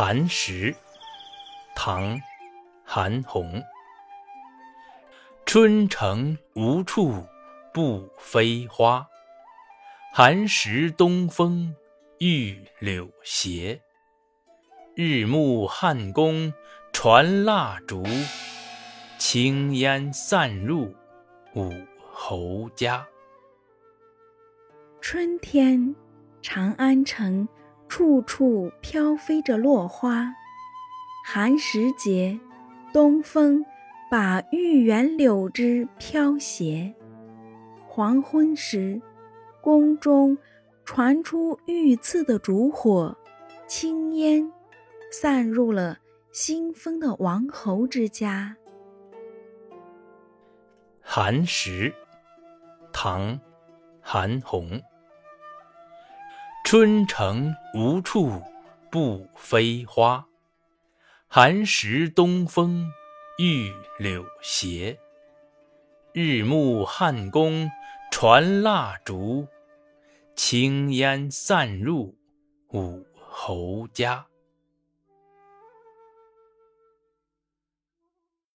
寒食，唐·韩翃。春城无处不飞花，寒食东风御柳斜。日暮汉宫传蜡烛，轻烟散入五侯家。春天，长安城。处处飘飞着落花，寒食节，东风把玉园柳枝飘斜。黄昏时，宫中传出御赐的烛火，青烟散入了新丰的王侯之家。寒食，唐·韩翃。春城无处不飞花，寒食东风御柳斜。日暮汉宫传蜡烛，轻烟散入五侯家。